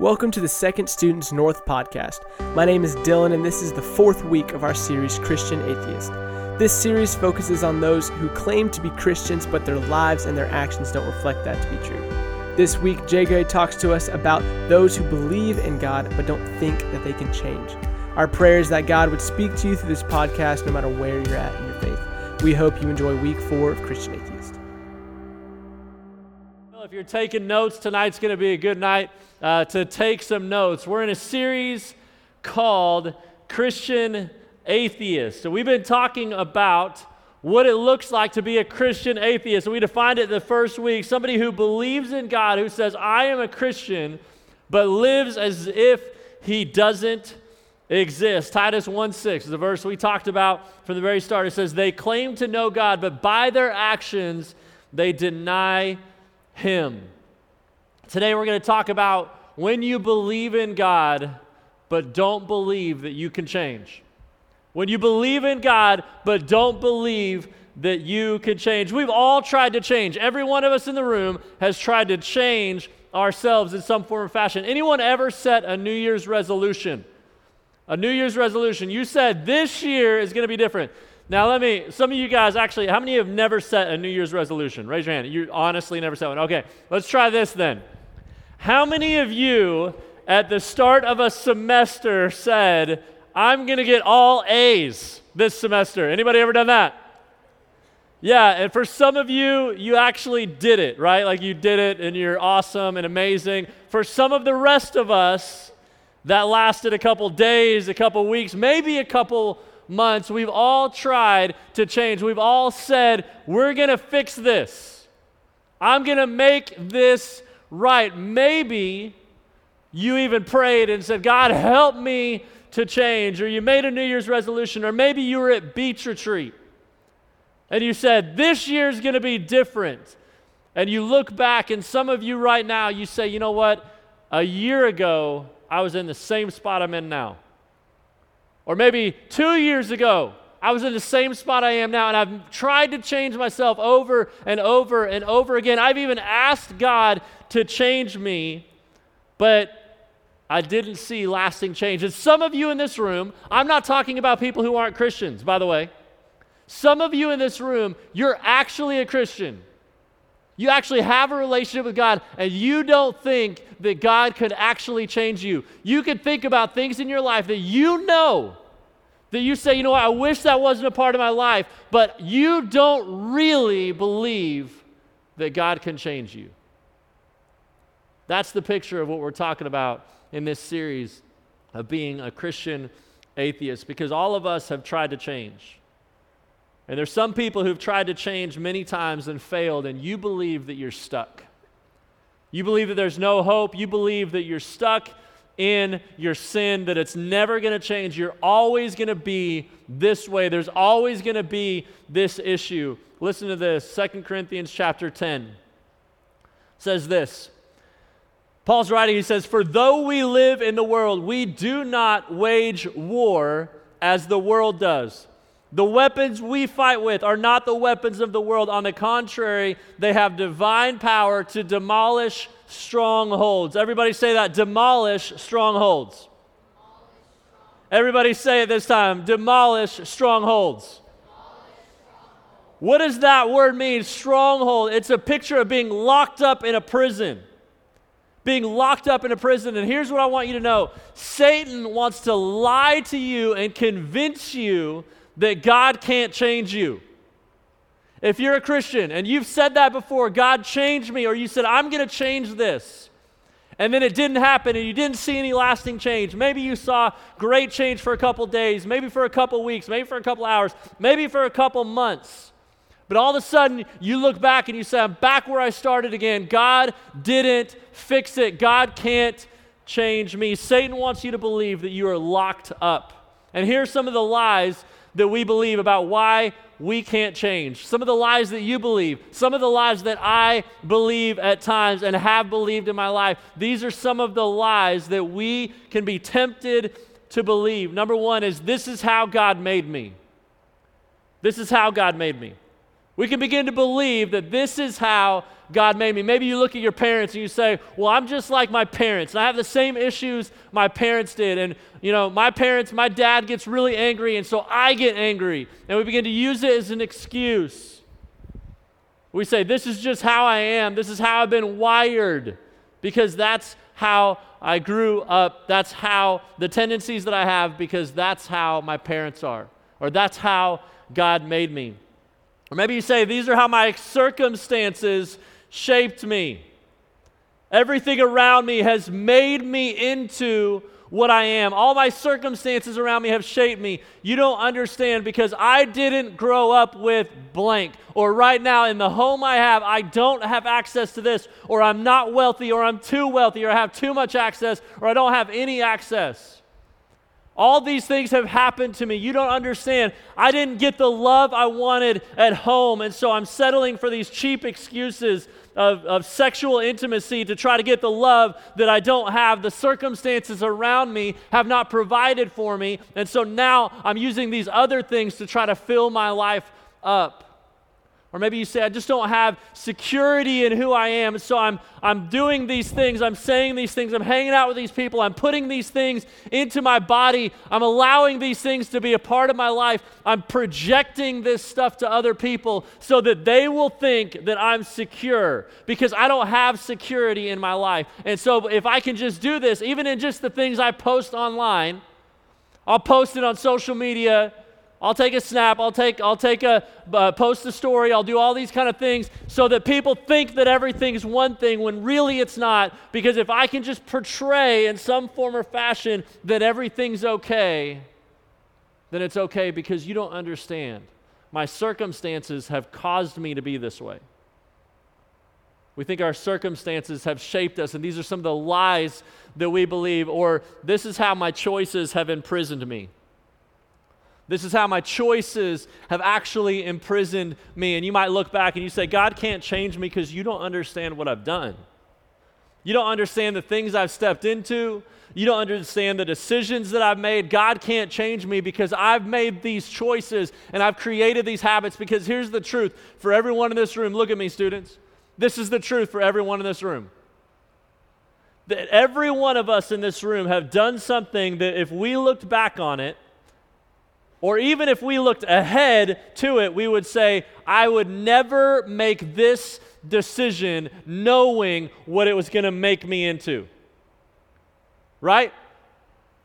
Welcome to the Second Students North podcast. My name is Dylan, and this is the fourth week of our series, Christian Atheist. This series focuses on those who claim to be Christians, but their lives and their actions don't reflect that to be true. This week, Jay talks to us about those who believe in God but don't think that they can change. Our prayer is that God would speak to you through this podcast no matter where you're at in your faith. We hope you enjoy week four of Christian Atheist. You're taking notes, tonight's going to be a good night uh, to take some notes. We're in a series called Christian Atheist. So we've been talking about what it looks like to be a Christian atheist. We defined it the first week somebody who believes in God, who says, I am a Christian, but lives as if he doesn't exist. Titus 1 6 is the verse we talked about from the very start. It says, They claim to know God, but by their actions they deny him. Today we're going to talk about when you believe in God, but don't believe that you can change. When you believe in God, but don't believe that you can change. We've all tried to change. Every one of us in the room has tried to change ourselves in some form or fashion. Anyone ever set a New Year's resolution? A New Year's resolution. You said this year is going to be different. Now, let me, some of you guys actually, how many have never set a New Year's resolution? Raise your hand. You honestly never set one. Okay, let's try this then. How many of you at the start of a semester said, I'm going to get all A's this semester? Anybody ever done that? Yeah, and for some of you, you actually did it, right? Like you did it and you're awesome and amazing. For some of the rest of us, that lasted a couple days, a couple weeks, maybe a couple months. We've all tried to change. We've all said, we're going to fix this. I'm going to make this right. Maybe you even prayed and said, God, help me to change. Or you made a New Year's resolution. Or maybe you were at beach retreat and you said, This year's going to be different. And you look back, and some of you right now, you say, You know what? A year ago, I was in the same spot I'm in now. Or maybe two years ago, I was in the same spot I am now, and I've tried to change myself over and over and over again. I've even asked God to change me, but I didn't see lasting change. And some of you in this room, I'm not talking about people who aren't Christians, by the way. Some of you in this room, you're actually a Christian. You actually have a relationship with God, and you don't think that God could actually change you. You could think about things in your life that you know, that you say, you know what, I wish that wasn't a part of my life, but you don't really believe that God can change you. That's the picture of what we're talking about in this series of being a Christian atheist, because all of us have tried to change. And there's some people who've tried to change many times and failed, and you believe that you're stuck. You believe that there's no hope. You believe that you're stuck in your sin, that it's never going to change. You're always going to be this way. There's always going to be this issue. Listen to this 2 Corinthians chapter 10 says this. Paul's writing, he says, For though we live in the world, we do not wage war as the world does. The weapons we fight with are not the weapons of the world. On the contrary, they have divine power to demolish strongholds. Everybody say that demolish strongholds. Everybody say it this time demolish strongholds. What does that word mean? Stronghold. It's a picture of being locked up in a prison. Being locked up in a prison. And here's what I want you to know Satan wants to lie to you and convince you that God can't change you. If you're a Christian and you've said that before, God changed me, or you said, I'm going to change this, and then it didn't happen and you didn't see any lasting change. Maybe you saw great change for a couple days, maybe for a couple weeks, maybe for a couple hours, maybe for a couple months. But all of a sudden, you look back and you say, I'm back where I started again. God didn't fix it. God can't change me. Satan wants you to believe that you are locked up. And here's some of the lies that we believe about why we can't change. Some of the lies that you believe, some of the lies that I believe at times and have believed in my life. These are some of the lies that we can be tempted to believe. Number one is this is how God made me. This is how God made me. We can begin to believe that this is how God made me. Maybe you look at your parents and you say, Well, I'm just like my parents, and I have the same issues my parents did. And, you know, my parents, my dad gets really angry, and so I get angry. And we begin to use it as an excuse. We say, This is just how I am, this is how I've been wired, because that's how I grew up. That's how the tendencies that I have, because that's how my parents are, or that's how God made me. Or maybe you say, These are how my circumstances shaped me. Everything around me has made me into what I am. All my circumstances around me have shaped me. You don't understand because I didn't grow up with blank. Or right now, in the home I have, I don't have access to this. Or I'm not wealthy, or I'm too wealthy, or I have too much access, or I don't have any access. All these things have happened to me. You don't understand. I didn't get the love I wanted at home, and so I'm settling for these cheap excuses of, of sexual intimacy to try to get the love that I don't have. The circumstances around me have not provided for me, and so now I'm using these other things to try to fill my life up. Or maybe you say, I just don't have security in who I am. So I'm, I'm doing these things, I'm saying these things, I'm hanging out with these people, I'm putting these things into my body, I'm allowing these things to be a part of my life. I'm projecting this stuff to other people so that they will think that I'm secure because I don't have security in my life. And so if I can just do this, even in just the things I post online, I'll post it on social media I'll take a snap, I'll take, I'll take a, uh, post a story, I'll do all these kind of things so that people think that everything's one thing when really it's not. Because if I can just portray in some form or fashion that everything's okay, then it's okay because you don't understand. My circumstances have caused me to be this way. We think our circumstances have shaped us, and these are some of the lies that we believe, or this is how my choices have imprisoned me. This is how my choices have actually imprisoned me. And you might look back and you say, God can't change me because you don't understand what I've done. You don't understand the things I've stepped into. You don't understand the decisions that I've made. God can't change me because I've made these choices and I've created these habits. Because here's the truth for everyone in this room look at me, students. This is the truth for everyone in this room. That every one of us in this room have done something that if we looked back on it, or even if we looked ahead to it, we would say, I would never make this decision knowing what it was going to make me into. Right?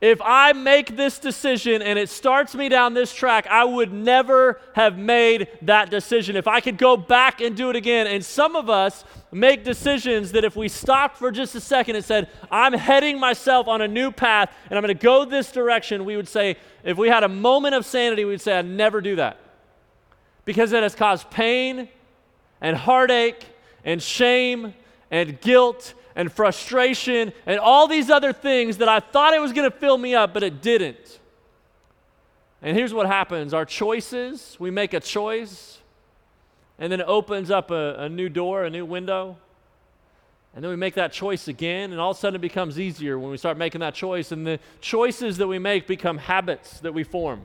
If I make this decision and it starts me down this track, I would never have made that decision. If I could go back and do it again, and some of us make decisions that if we stopped for just a second and said, I'm heading myself on a new path and I'm going to go this direction, we would say, if we had a moment of sanity, we'd say, I'd never do that. Because it has caused pain and heartache and shame and guilt and frustration and all these other things that I thought it was going to fill me up, but it didn't. And here's what happens our choices, we make a choice, and then it opens up a, a new door, a new window. And then we make that choice again, and all of a sudden it becomes easier when we start making that choice. And the choices that we make become habits that we form.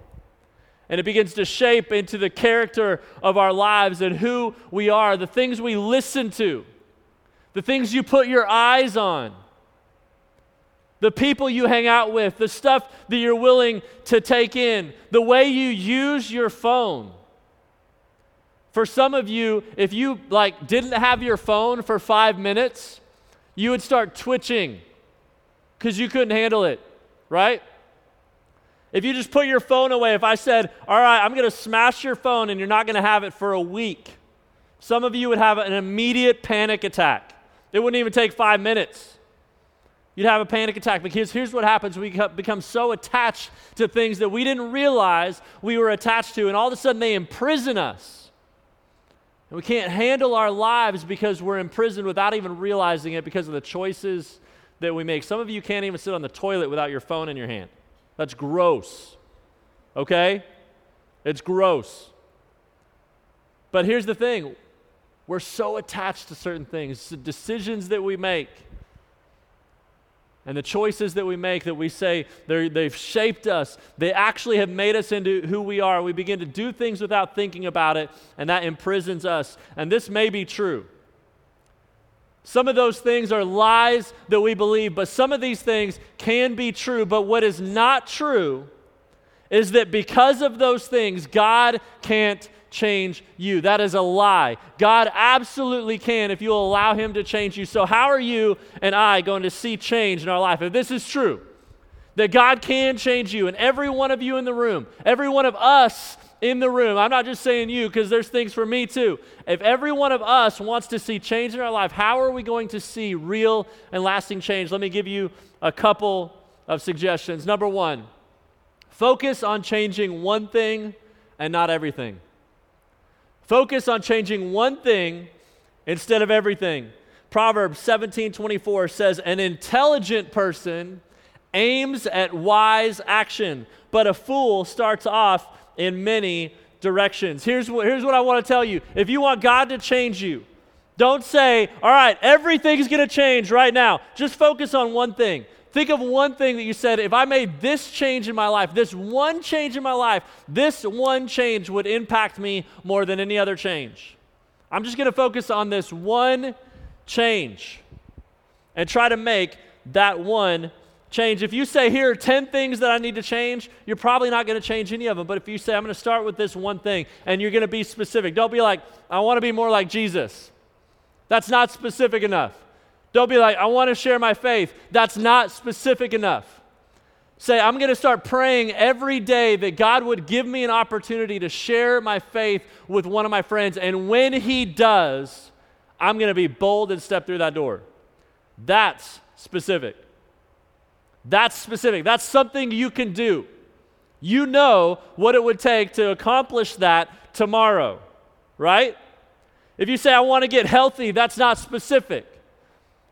And it begins to shape into the character of our lives and who we are, the things we listen to the things you put your eyes on, the people you hang out with, the stuff that you're willing to take in, the way you use your phone. For some of you, if you like didn't have your phone for 5 minutes, you would start twitching cuz you couldn't handle it, right? If you just put your phone away, if I said, "All right, I'm going to smash your phone and you're not going to have it for a week." Some of you would have an immediate panic attack. It wouldn't even take five minutes. You'd have a panic attack because here's what happens we become so attached to things that we didn't realize we were attached to, and all of a sudden they imprison us. And we can't handle our lives because we're imprisoned without even realizing it because of the choices that we make. Some of you can't even sit on the toilet without your phone in your hand. That's gross. Okay? It's gross. But here's the thing we're so attached to certain things, the decisions that we make. and the choices that we make that we say they've shaped us, they actually have made us into who we are. We begin to do things without thinking about it, and that imprisons us. And this may be true. Some of those things are lies that we believe, but some of these things can be true. But what is not true is that because of those things, God can't change you. That is a lie. God absolutely can if you allow Him to change you. So, how are you and I going to see change in our life? If this is true, that God can change you, and every one of you in the room, every one of us in the room, I'm not just saying you because there's things for me too. If every one of us wants to see change in our life, how are we going to see real and lasting change? Let me give you a couple of suggestions. Number one, focus on changing one thing and not everything. Focus on changing one thing instead of everything. Proverbs 17 24 says, An intelligent person aims at wise action, but a fool starts off in many directions. Here's what, here's what I want to tell you if you want God to change you, don't say, All right, everything's going to change right now. Just focus on one thing. Think of one thing that you said, if I made this change in my life, this one change in my life, this one change would impact me more than any other change. I'm just going to focus on this one change and try to make that one change. If you say, here are 10 things that I need to change, you're probably not going to change any of them. But if you say, I'm going to start with this one thing and you're going to be specific, don't be like, I want to be more like Jesus. That's not specific enough. Don't be like, I want to share my faith. That's not specific enough. Say, I'm going to start praying every day that God would give me an opportunity to share my faith with one of my friends. And when He does, I'm going to be bold and step through that door. That's specific. That's specific. That's something you can do. You know what it would take to accomplish that tomorrow, right? If you say, I want to get healthy, that's not specific.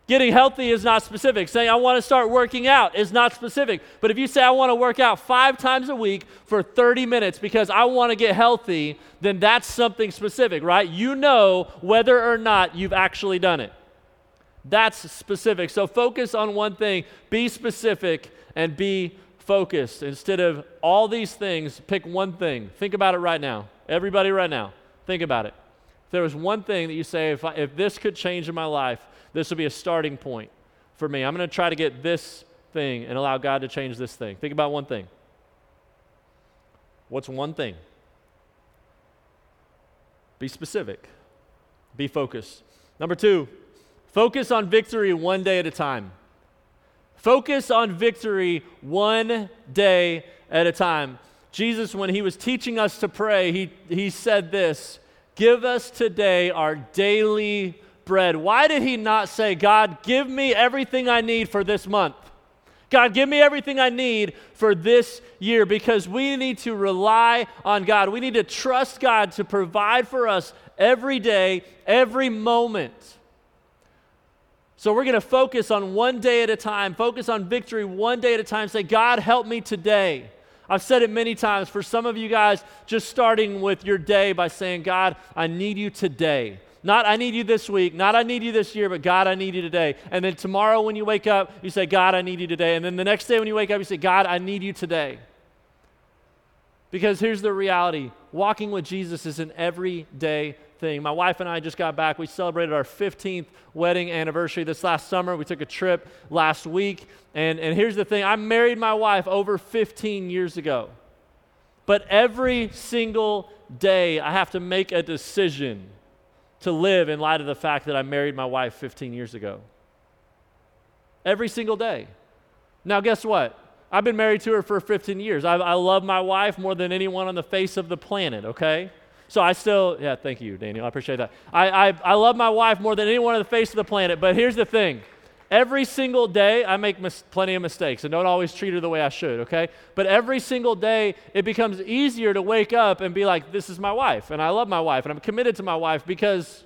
Getting healthy is not specific. Saying, I want to start working out is not specific. But if you say, I want to work out five times a week for 30 minutes because I want to get healthy, then that's something specific, right? You know whether or not you've actually done it. That's specific. So focus on one thing, be specific, and be focused. Instead of all these things, pick one thing. Think about it right now. Everybody, right now, think about it. If there was one thing that you say, if, I, if this could change in my life, this will be a starting point for me. I'm going to try to get this thing and allow God to change this thing. Think about one thing. What's one thing? Be specific, be focused. Number two, focus on victory one day at a time. Focus on victory one day at a time. Jesus, when he was teaching us to pray, he, he said this Give us today our daily bread. Why did he not say, God, give me everything I need for this month? God, give me everything I need for this year because we need to rely on God. We need to trust God to provide for us every day, every moment. So we're going to focus on one day at a time, focus on victory one day at a time. Say, God, help me today. I've said it many times for some of you guys, just starting with your day by saying, God, I need you today. Not I need you this week, not I need you this year, but God, I need you today. And then tomorrow when you wake up, you say, God, I need you today. And then the next day when you wake up, you say, God, I need you today. Because here's the reality walking with Jesus is an everyday thing. My wife and I just got back. We celebrated our 15th wedding anniversary this last summer. We took a trip last week. And, and here's the thing I married my wife over 15 years ago. But every single day, I have to make a decision to live in light of the fact that I married my wife 15 years ago. Every single day. Now, guess what? I've been married to her for 15 years. I, I love my wife more than anyone on the face of the planet, okay? So I still, yeah, thank you, Daniel. I appreciate that. I, I, I love my wife more than anyone on the face of the planet, but here's the thing Every single day, I make mis- plenty of mistakes and don't always treat her the way I should, okay? But every single day, it becomes easier to wake up and be like, this is my wife, and I love my wife, and I'm committed to my wife because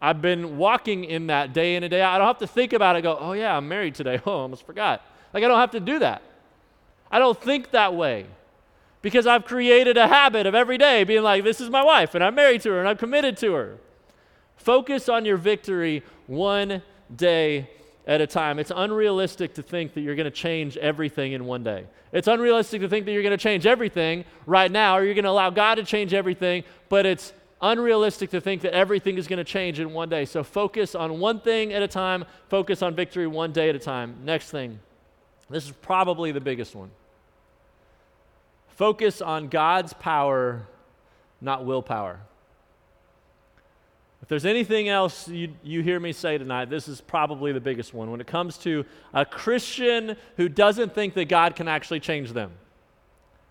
I've been walking in that day in and day out. I don't have to think about it, go, oh yeah, I'm married today. Oh, I almost forgot. Like, I don't have to do that. I don't think that way because I've created a habit of every day being like, this is my wife, and I'm married to her, and I'm committed to her. Focus on your victory one day at a time. It's unrealistic to think that you're going to change everything in one day. It's unrealistic to think that you're going to change everything right now or you're going to allow God to change everything, but it's unrealistic to think that everything is going to change in one day. So focus on one thing at a time, focus on victory one day at a time. Next thing. This is probably the biggest one. Focus on God's power, not willpower. If there's anything else you, you hear me say tonight, this is probably the biggest one. When it comes to a Christian who doesn't think that God can actually change them,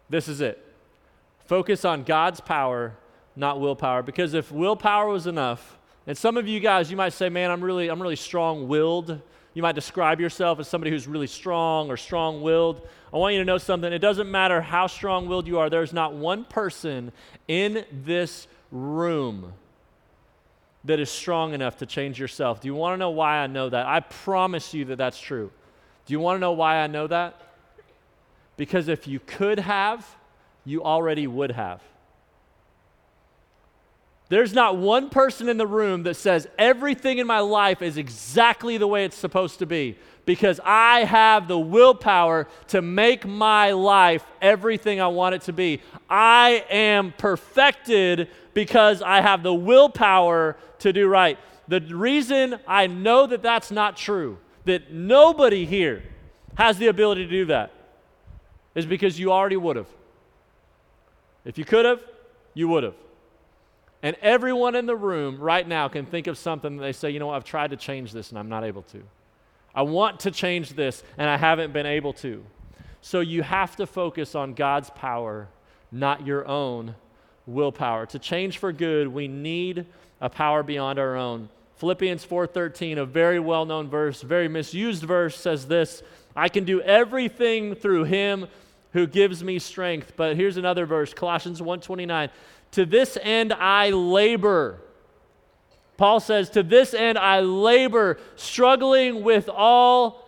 this is it. Focus on God's power, not willpower. Because if willpower was enough, and some of you guys, you might say, man, I'm really, I'm really strong willed. You might describe yourself as somebody who's really strong or strong willed. I want you to know something. It doesn't matter how strong willed you are, there's not one person in this room that is strong enough to change yourself. Do you want to know why I know that? I promise you that that's true. Do you want to know why I know that? Because if you could have, you already would have. There's not one person in the room that says everything in my life is exactly the way it's supposed to be because I have the willpower to make my life everything I want it to be. I am perfected because I have the willpower to do right. The reason I know that that's not true, that nobody here has the ability to do that, is because you already would have. If you could have, you would have. And everyone in the room right now can think of something that they say, you know what, I've tried to change this and I'm not able to. I want to change this and I haven't been able to. So you have to focus on God's power, not your own willpower. To change for good, we need a power beyond our own. Philippians 4:13, a very well-known verse, very misused verse says this, I can do everything through him who gives me strength. But here's another verse, Colossians 1:29. To this end I labor. Paul says, To this end I labor, struggling with all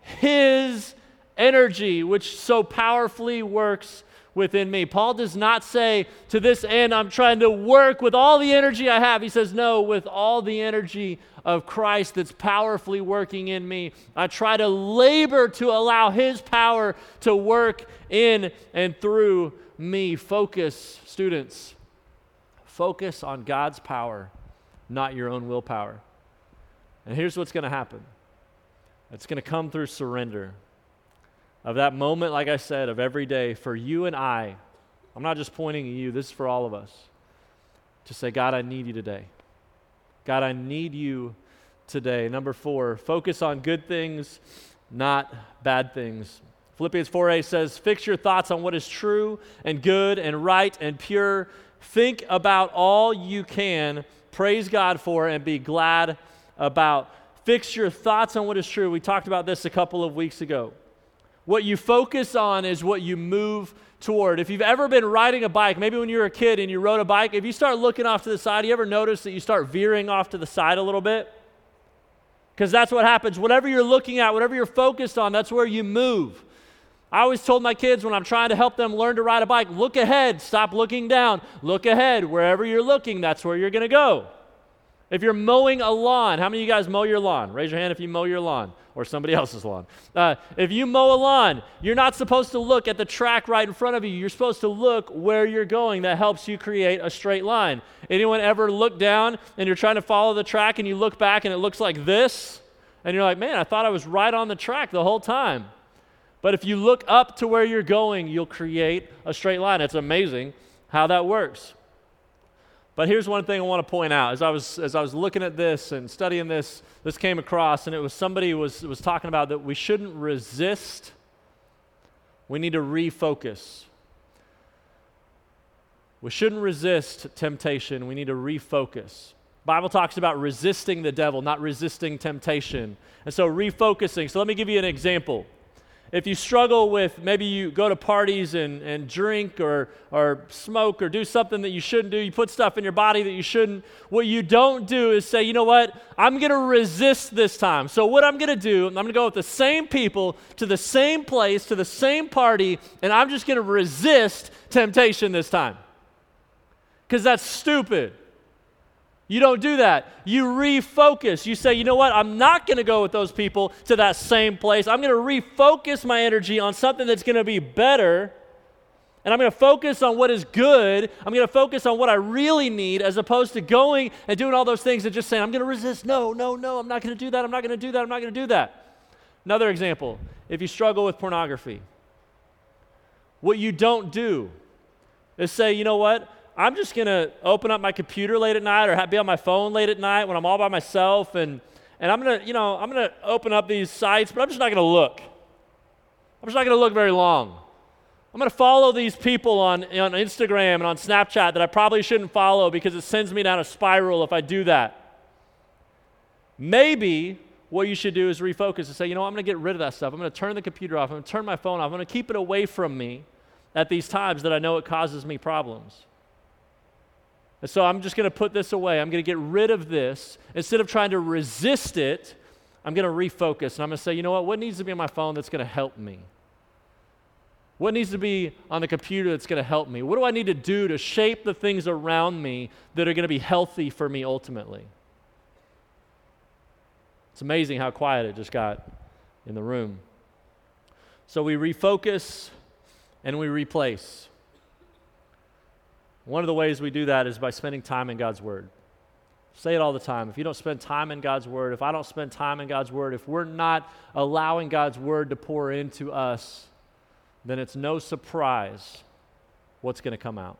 his energy, which so powerfully works within me. Paul does not say, To this end I'm trying to work with all the energy I have. He says, No, with all the energy of Christ that's powerfully working in me. I try to labor to allow his power to work in and through me. Focus, students. Focus on God's power, not your own willpower. And here's what's going to happen it's going to come through surrender. Of that moment, like I said, of every day for you and I. I'm not just pointing at you, this is for all of us. To say, God, I need you today. God, I need you today. Number four, focus on good things, not bad things. Philippians 4a says, Fix your thoughts on what is true and good and right and pure Think about all you can, praise God for, and be glad about. Fix your thoughts on what is true. We talked about this a couple of weeks ago. What you focus on is what you move toward. If you've ever been riding a bike, maybe when you were a kid and you rode a bike, if you start looking off to the side, you ever notice that you start veering off to the side a little bit? Because that's what happens. Whatever you're looking at, whatever you're focused on, that's where you move. I always told my kids when I'm trying to help them learn to ride a bike look ahead, stop looking down, look ahead. Wherever you're looking, that's where you're going to go. If you're mowing a lawn, how many of you guys mow your lawn? Raise your hand if you mow your lawn or somebody else's lawn. Uh, if you mow a lawn, you're not supposed to look at the track right in front of you. You're supposed to look where you're going. That helps you create a straight line. Anyone ever look down and you're trying to follow the track and you look back and it looks like this? And you're like, man, I thought I was right on the track the whole time. But if you look up to where you're going, you'll create a straight line. It's amazing how that works. But here's one thing I want to point out. As I was, as I was looking at this and studying this, this came across, and it was somebody was, was talking about that we shouldn't resist, we need to refocus. We shouldn't resist temptation, we need to refocus. Bible talks about resisting the devil, not resisting temptation. And so refocusing. So let me give you an example if you struggle with maybe you go to parties and, and drink or, or smoke or do something that you shouldn't do, you put stuff in your body that you shouldn't, what you don't do is say, you know what, I'm going to resist this time. So, what I'm going to do, I'm going to go with the same people to the same place, to the same party, and I'm just going to resist temptation this time. Because that's stupid. You don't do that. You refocus. You say, you know what? I'm not going to go with those people to that same place. I'm going to refocus my energy on something that's going to be better. And I'm going to focus on what is good. I'm going to focus on what I really need as opposed to going and doing all those things and just saying, I'm going to resist. No, no, no. I'm not going to do that. I'm not going to do that. I'm not going to do that. Another example if you struggle with pornography, what you don't do is say, you know what? I'm just going to open up my computer late at night or be on my phone late at night when I'm all by myself and, and I'm going to, you know, I'm going to open up these sites, but I'm just not going to look. I'm just not going to look very long. I'm going to follow these people on, on Instagram and on Snapchat that I probably shouldn't follow because it sends me down a spiral if I do that. Maybe what you should do is refocus and say, you know. I'm going to get rid of that stuff. I'm going to turn the computer off. I'm going to turn my phone off. I'm going to keep it away from me at these times that I know it causes me problems. And so I'm just going to put this away. I'm going to get rid of this. Instead of trying to resist it, I'm going to refocus. And I'm going to say, you know what? What needs to be on my phone that's going to help me? What needs to be on the computer that's going to help me? What do I need to do to shape the things around me that are going to be healthy for me ultimately? It's amazing how quiet it just got in the room. So we refocus and we replace. One of the ways we do that is by spending time in God's Word. Say it all the time. If you don't spend time in God's Word, if I don't spend time in God's Word, if we're not allowing God's Word to pour into us, then it's no surprise what's going to come out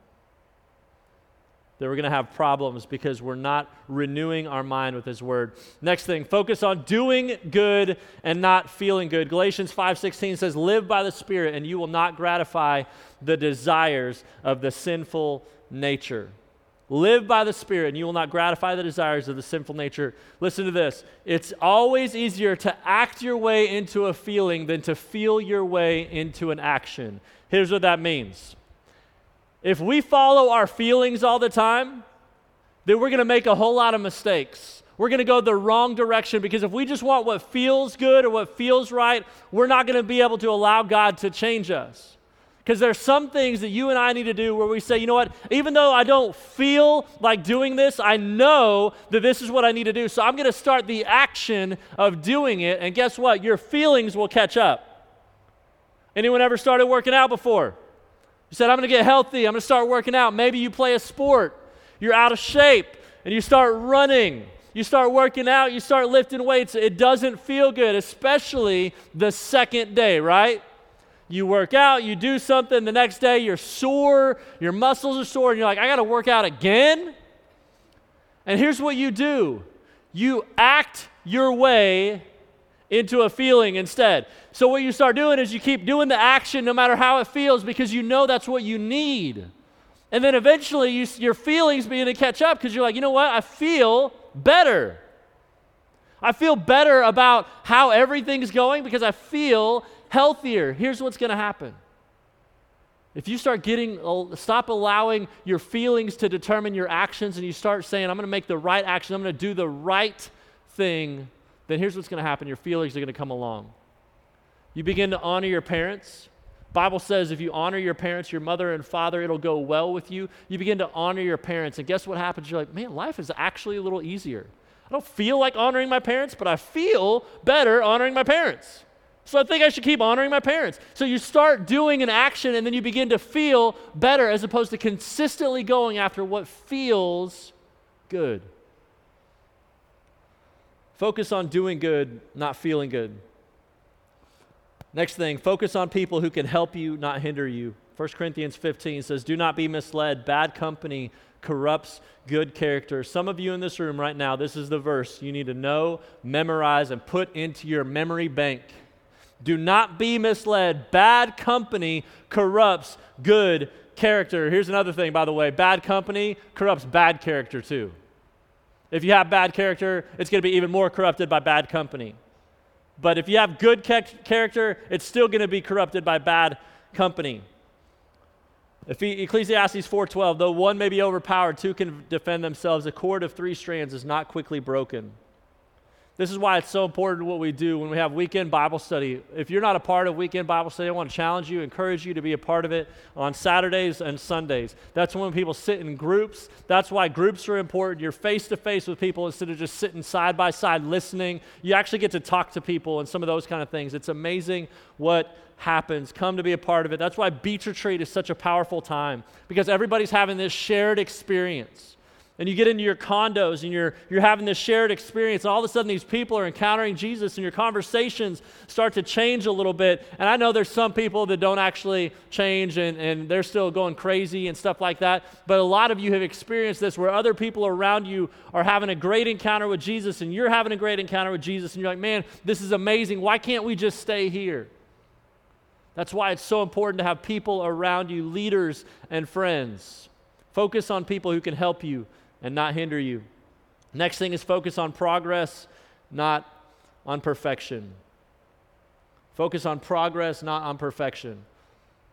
that we're going to have problems because we're not renewing our mind with his word next thing focus on doing good and not feeling good galatians 5.16 says live by the spirit and you will not gratify the desires of the sinful nature. Live by the spirit and you will not gratify the desires of the sinful nature. Listen to this. It's always easier to act your way into a feeling than to feel your way into an action. Here's what that means. If we follow our feelings all the time, then we're going to make a whole lot of mistakes. We're going to go the wrong direction because if we just want what feels good or what feels right, we're not going to be able to allow God to change us. Because there's some things that you and I need to do where we say, you know what, even though I don't feel like doing this, I know that this is what I need to do. So I'm going to start the action of doing it. And guess what? Your feelings will catch up. Anyone ever started working out before? You said, I'm going to get healthy. I'm going to start working out. Maybe you play a sport. You're out of shape and you start running. You start working out. You start lifting weights. It doesn't feel good, especially the second day, right? You work out, you do something, the next day you're sore, your muscles are sore, and you're like, I got to work out again? And here's what you do you act your way into a feeling instead. So, what you start doing is you keep doing the action no matter how it feels because you know that's what you need. And then eventually you, your feelings begin to catch up because you're like, you know what? I feel better. I feel better about how everything's going because I feel healthier. Here's what's going to happen. If you start getting, stop allowing your feelings to determine your actions and you start saying, I'm going to make the right action, I'm going to do the right thing, then here's what's going to happen your feelings are going to come along. You begin to honor your parents. Bible says if you honor your parents, your mother and father, it'll go well with you. You begin to honor your parents, and guess what happens? You're like, man, life is actually a little easier. I don't feel like honoring my parents, but I feel better honoring my parents. So I think I should keep honoring my parents. So you start doing an action and then you begin to feel better as opposed to consistently going after what feels good. Focus on doing good, not feeling good. Next thing, focus on people who can help you, not hinder you. 1 Corinthians 15 says, Do not be misled. Bad company corrupts good character. Some of you in this room right now, this is the verse you need to know, memorize, and put into your memory bank. Do not be misled. Bad company corrupts good character. Here's another thing, by the way bad company corrupts bad character too. If you have bad character, it's going to be even more corrupted by bad company. But if you have good character, it's still going to be corrupted by bad company. If Ecclesiastes 4:12, though one may be overpowered, two can defend themselves. A cord of three strands is not quickly broken. This is why it's so important what we do when we have weekend Bible study. If you're not a part of weekend Bible study, I want to challenge you, encourage you to be a part of it on Saturdays and Sundays. That's when people sit in groups. That's why groups are important. You're face to face with people instead of just sitting side by side listening. You actually get to talk to people and some of those kind of things. It's amazing what happens. Come to be a part of it. That's why Beach Retreat is such a powerful time because everybody's having this shared experience and you get into your condos and you're, you're having this shared experience, and all of a sudden these people are encountering Jesus, and your conversations start to change a little bit. And I know there's some people that don't actually change and, and they're still going crazy and stuff like that. But a lot of you have experienced this where other people around you are having a great encounter with Jesus, and you're having a great encounter with Jesus, and you're like, man, this is amazing. Why can't we just stay here? That's why it's so important to have people around you, leaders and friends. Focus on people who can help you and not hinder you. Next thing is focus on progress, not on perfection. Focus on progress, not on perfection.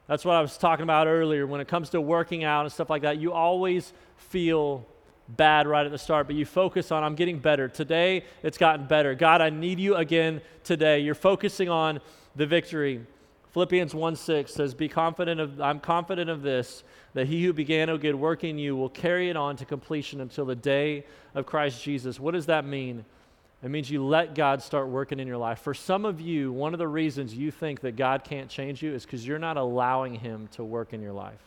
That's what I was talking about earlier. When it comes to working out and stuff like that, you always feel bad right at the start, but you focus on, I'm getting better. Today, it's gotten better. God, I need you again today. You're focusing on the victory. Philippians 1 6 says, Be confident of, I'm confident of this, that he who began a good work in you will carry it on to completion until the day of Christ Jesus. What does that mean? It means you let God start working in your life. For some of you, one of the reasons you think that God can't change you is because you're not allowing Him to work in your life.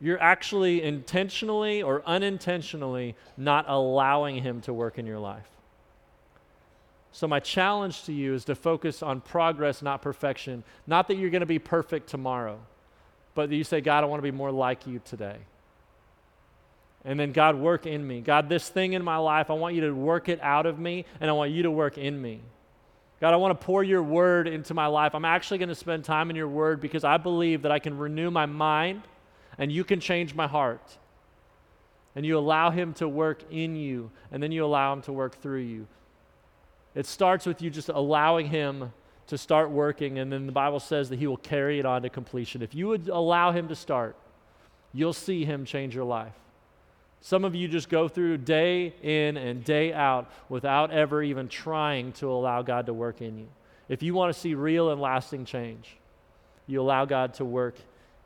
You're actually intentionally or unintentionally not allowing Him to work in your life. So, my challenge to you is to focus on progress, not perfection. Not that you're going to be perfect tomorrow, but that you say, God, I want to be more like you today. And then, God, work in me. God, this thing in my life, I want you to work it out of me, and I want you to work in me. God, I want to pour your word into my life. I'm actually going to spend time in your word because I believe that I can renew my mind and you can change my heart. And you allow him to work in you, and then you allow him to work through you. It starts with you just allowing Him to start working, and then the Bible says that He will carry it on to completion. If you would allow Him to start, you'll see Him change your life. Some of you just go through day in and day out without ever even trying to allow God to work in you. If you want to see real and lasting change, you allow God to work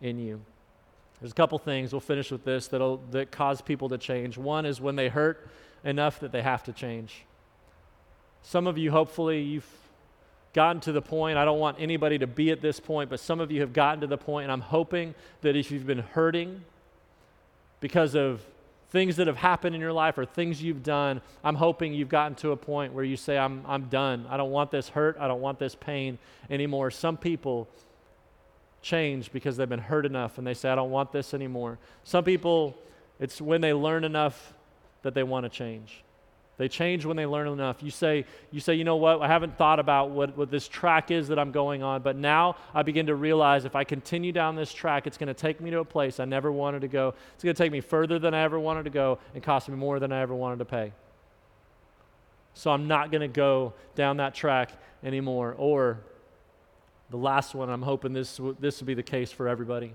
in you. There's a couple things, we'll finish with this, that'll, that cause people to change. One is when they hurt enough that they have to change. Some of you, hopefully, you've gotten to the point. I don't want anybody to be at this point, but some of you have gotten to the point, and I'm hoping that if you've been hurting because of things that have happened in your life or things you've done, I'm hoping you've gotten to a point where you say, I'm, I'm done. I don't want this hurt. I don't want this pain anymore. Some people change because they've been hurt enough and they say, I don't want this anymore. Some people, it's when they learn enough that they want to change. They change when they learn enough. You say, you say, you know what, I haven't thought about what, what this track is that I'm going on, but now I begin to realize if I continue down this track, it's going to take me to a place I never wanted to go. It's going to take me further than I ever wanted to go and cost me more than I ever wanted to pay. So I'm not going to go down that track anymore. Or the last one, I'm hoping this, this will be the case for everybody.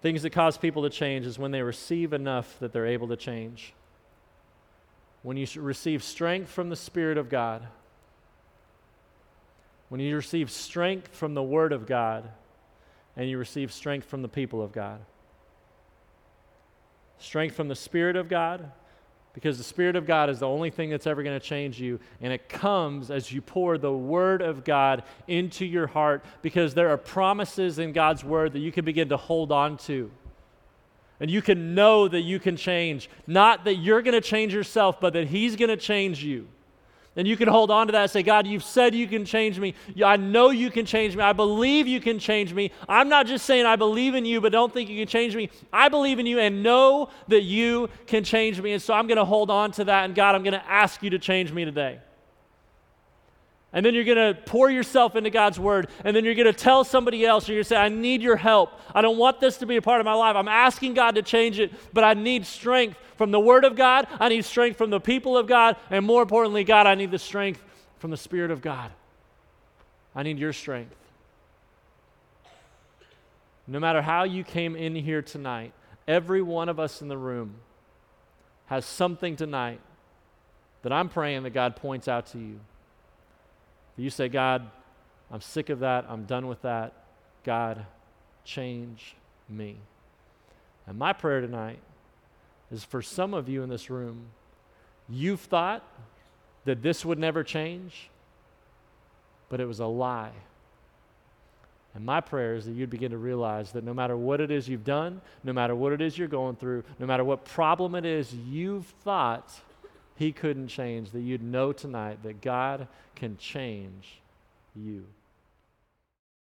Things that cause people to change is when they receive enough that they're able to change when you receive strength from the Spirit of God, when you receive strength from the Word of God, and you receive strength from the people of God. Strength from the Spirit of God, because the Spirit of God is the only thing that's ever going to change you. And it comes as you pour the Word of God into your heart, because there are promises in God's Word that you can begin to hold on to. And you can know that you can change. Not that you're going to change yourself, but that He's going to change you. And you can hold on to that and say, God, you've said you can change me. I know you can change me. I believe you can change me. I'm not just saying I believe in you, but don't think you can change me. I believe in you and know that you can change me. And so I'm going to hold on to that. And God, I'm going to ask you to change me today. And then you're going to pour yourself into God's word. And then you're going to tell somebody else, you're going to say, I need your help. I don't want this to be a part of my life. I'm asking God to change it, but I need strength from the word of God. I need strength from the people of God. And more importantly, God, I need the strength from the Spirit of God. I need your strength. No matter how you came in here tonight, every one of us in the room has something tonight that I'm praying that God points out to you. You say, God, I'm sick of that. I'm done with that. God, change me. And my prayer tonight is for some of you in this room, you've thought that this would never change, but it was a lie. And my prayer is that you'd begin to realize that no matter what it is you've done, no matter what it is you're going through, no matter what problem it is you've thought He couldn't change, that you'd know tonight that God can change you.